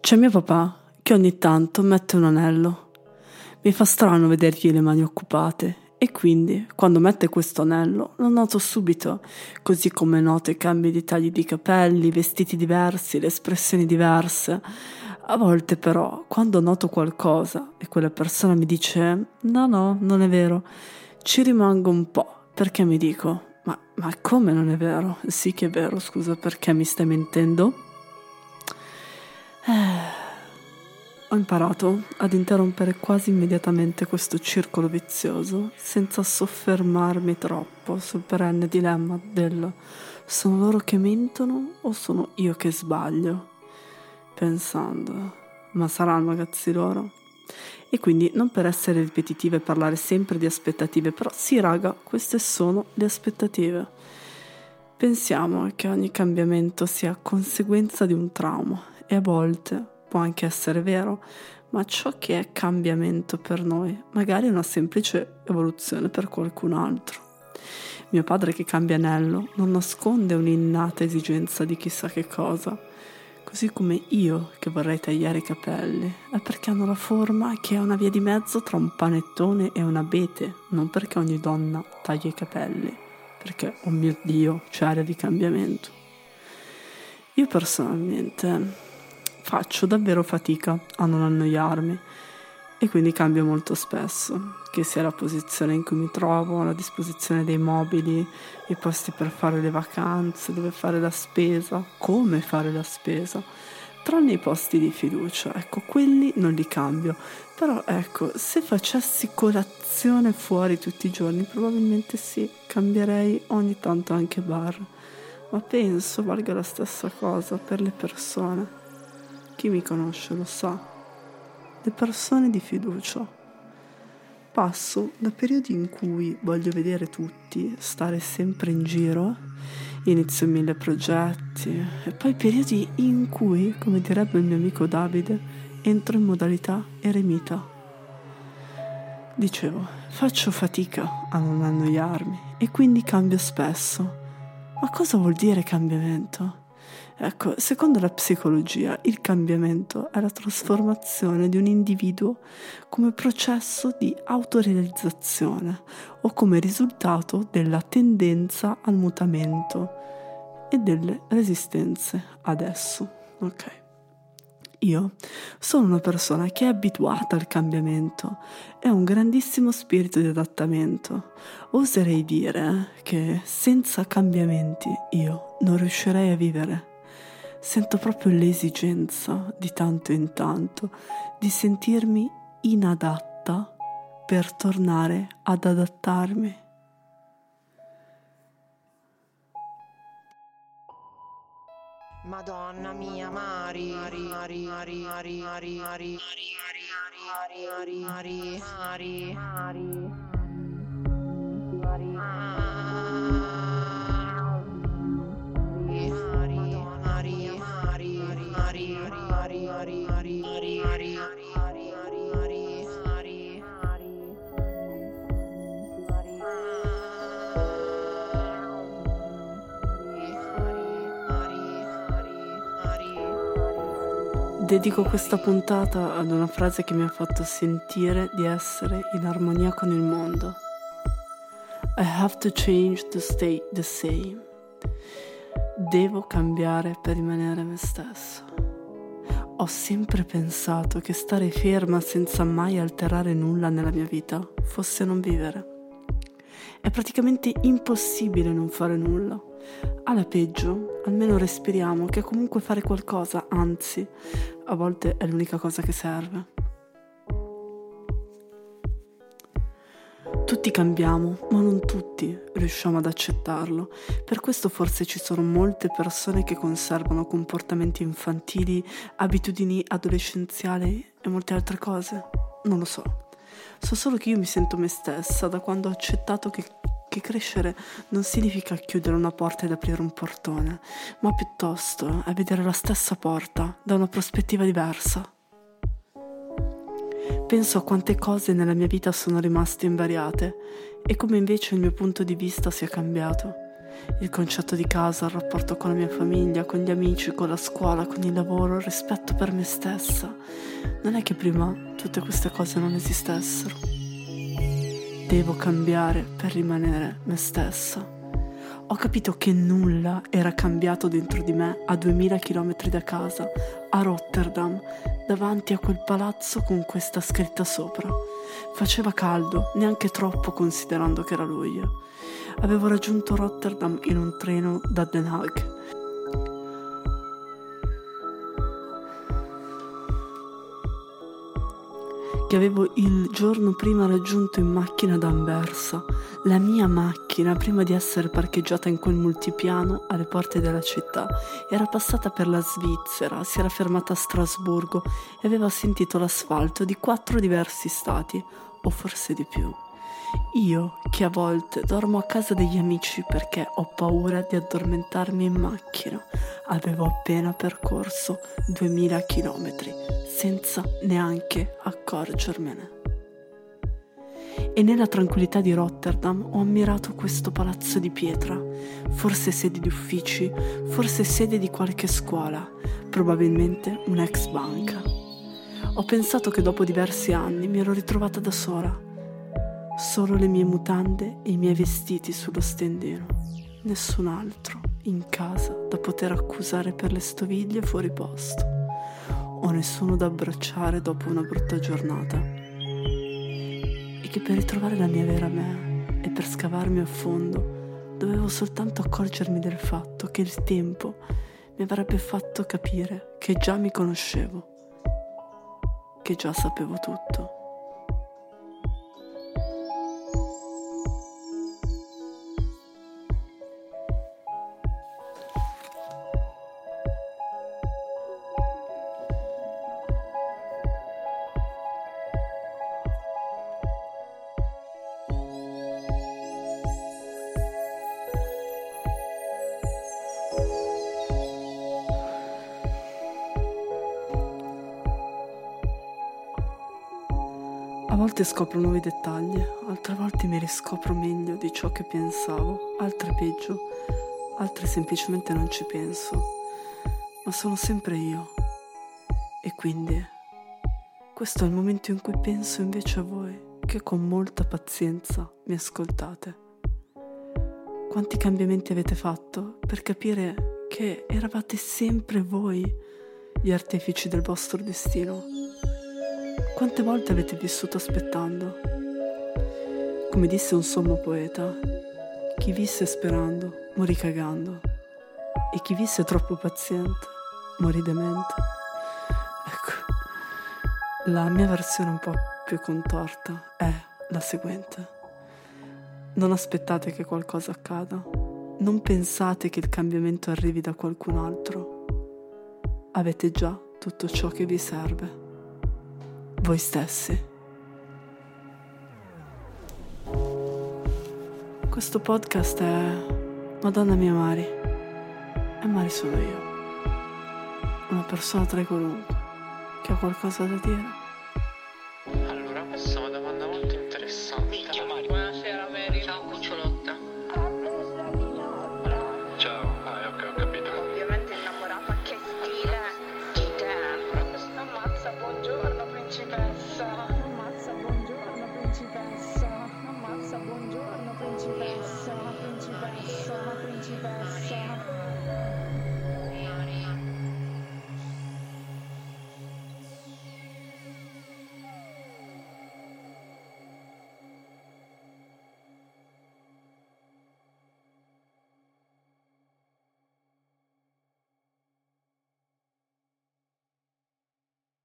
C'è mio papà che ogni tanto mette un anello. Mi fa strano vedergli le mani occupate e quindi quando mette questo anello lo noto subito, così come noto i cambi di tagli di capelli, vestiti diversi, le espressioni diverse. A volte però, quando noto qualcosa e quella persona mi dice no, no, non è vero, ci rimango un po' perché mi dico ma, ma come non è vero? Sì che è vero, scusa, perché mi stai mentendo? Ho imparato ad interrompere quasi immediatamente questo circolo vizioso senza soffermarmi troppo sul perenne dilemma del sono loro che mentono o sono io che sbaglio? Pensando, ma saranno ragazzi loro? E quindi non per essere ripetitive e parlare sempre di aspettative, però sì raga, queste sono le aspettative. Pensiamo che ogni cambiamento sia conseguenza di un trauma e a volte può anche essere vero, ma ciò che è cambiamento per noi magari è una semplice evoluzione per qualcun altro. Mio padre che cambia anello non nasconde un'innata esigenza di chissà che cosa, così come io che vorrei tagliare i capelli, è perché hanno la forma che è una via di mezzo tra un panettone e un abete, non perché ogni donna taglia i capelli, perché, oh mio Dio, c'è area di cambiamento. Io personalmente faccio davvero fatica a non annoiarmi e quindi cambio molto spesso, che sia la posizione in cui mi trovo, la disposizione dei mobili, i posti per fare le vacanze, dove fare la spesa, come fare la spesa, tranne i posti di fiducia, ecco, quelli non li cambio. Però ecco, se facessi colazione fuori tutti i giorni, probabilmente sì, cambierei ogni tanto anche bar. Ma penso valga la stessa cosa per le persone. Chi mi conosce lo sa le persone di fiducia. Passo da periodi in cui voglio vedere tutti, stare sempre in giro, inizio mille progetti e poi periodi in cui, come direbbe il mio amico Davide, entro in modalità eremita. Dicevo, faccio fatica a non annoiarmi e quindi cambio spesso. Ma cosa vuol dire cambiamento? Ecco, secondo la psicologia, il cambiamento è la trasformazione di un individuo come processo di autorealizzazione o come risultato della tendenza al mutamento e delle resistenze ad esso. Ok. Io sono una persona che è abituata al cambiamento e ha un grandissimo spirito di adattamento. Oserei dire che senza cambiamenti io non riuscirei a vivere sento proprio l'esigenza di tanto in tanto di sentirmi inadatta per tornare ad adattarmi. Madonna mia, Mari, Mari, Mari, Mari, Mari, Mari, Mari, Mari, Mari, Mari, Mari, Mari, Mari. Dedico questa puntata ad una frase che mi ha fatto sentire di essere in armonia con il mondo. I have to change to stay the same. Devo cambiare per rimanere me stesso. Ho sempre pensato che stare ferma senza mai alterare nulla nella mia vita fosse non vivere. È praticamente impossibile non fare nulla alla peggio, almeno respiriamo, che comunque fare qualcosa, anzi, a volte è l'unica cosa che serve. Tutti cambiamo, ma non tutti riusciamo ad accettarlo. Per questo forse ci sono molte persone che conservano comportamenti infantili, abitudini adolescenziali e molte altre cose. Non lo so. So solo che io mi sento me stessa da quando ho accettato che che crescere non significa chiudere una porta ed aprire un portone, ma piuttosto è vedere la stessa porta da una prospettiva diversa. Penso a quante cose nella mia vita sono rimaste invariate e come invece il mio punto di vista sia cambiato. Il concetto di casa, il rapporto con la mia famiglia, con gli amici, con la scuola, con il lavoro, il rispetto per me stessa. Non è che prima tutte queste cose non esistessero. Devo cambiare per rimanere me stessa ho capito che nulla era cambiato dentro di me a 2000 km da casa, a Rotterdam, davanti a quel palazzo con questa scritta sopra. Faceva caldo, neanche troppo considerando che era luglio. Avevo raggiunto Rotterdam in un treno da Den Haag che avevo il giorno prima raggiunto in macchina da Anversa. La mia macchina, prima di essere parcheggiata in quel multipiano alle porte della città, era passata per la Svizzera, si era fermata a Strasburgo e aveva sentito l'asfalto di quattro diversi stati, o forse di più. Io, che a volte dormo a casa degli amici perché ho paura di addormentarmi in macchina, avevo appena percorso 2000 chilometri senza neanche accorgermene. E nella tranquillità di Rotterdam ho ammirato questo palazzo di pietra, forse sede di uffici, forse sede di qualche scuola, probabilmente un'ex banca. Ho pensato che dopo diversi anni mi ero ritrovata da sola Solo le mie mutande e i miei vestiti sullo stendino. Nessun altro in casa da poter accusare per le stoviglie fuori posto. O nessuno da abbracciare dopo una brutta giornata. E che per ritrovare la mia vera me e per scavarmi a fondo dovevo soltanto accorgermi del fatto che il tempo mi avrebbe fatto capire che già mi conoscevo, che già sapevo tutto. Volte scopro nuovi dettagli, altre volte mi riscopro meglio di ciò che pensavo, altre peggio, altre semplicemente non ci penso, ma sono sempre io. E quindi questo è il momento in cui penso invece a voi, che con molta pazienza mi ascoltate. Quanti cambiamenti avete fatto per capire che eravate sempre voi gli artefici del vostro destino? Quante volte avete vissuto aspettando? Come disse un sommo poeta, chi visse sperando morì cagando e chi visse troppo paziente morì demente. Ecco, la mia versione un po' più contorta è la seguente. Non aspettate che qualcosa accada, non pensate che il cambiamento arrivi da qualcun altro. Avete già tutto ciò che vi serve voi stessi. Questo podcast è Madonna mia Mari. E Mari sono io. Una persona tra i qualunque che ha qualcosa da dire.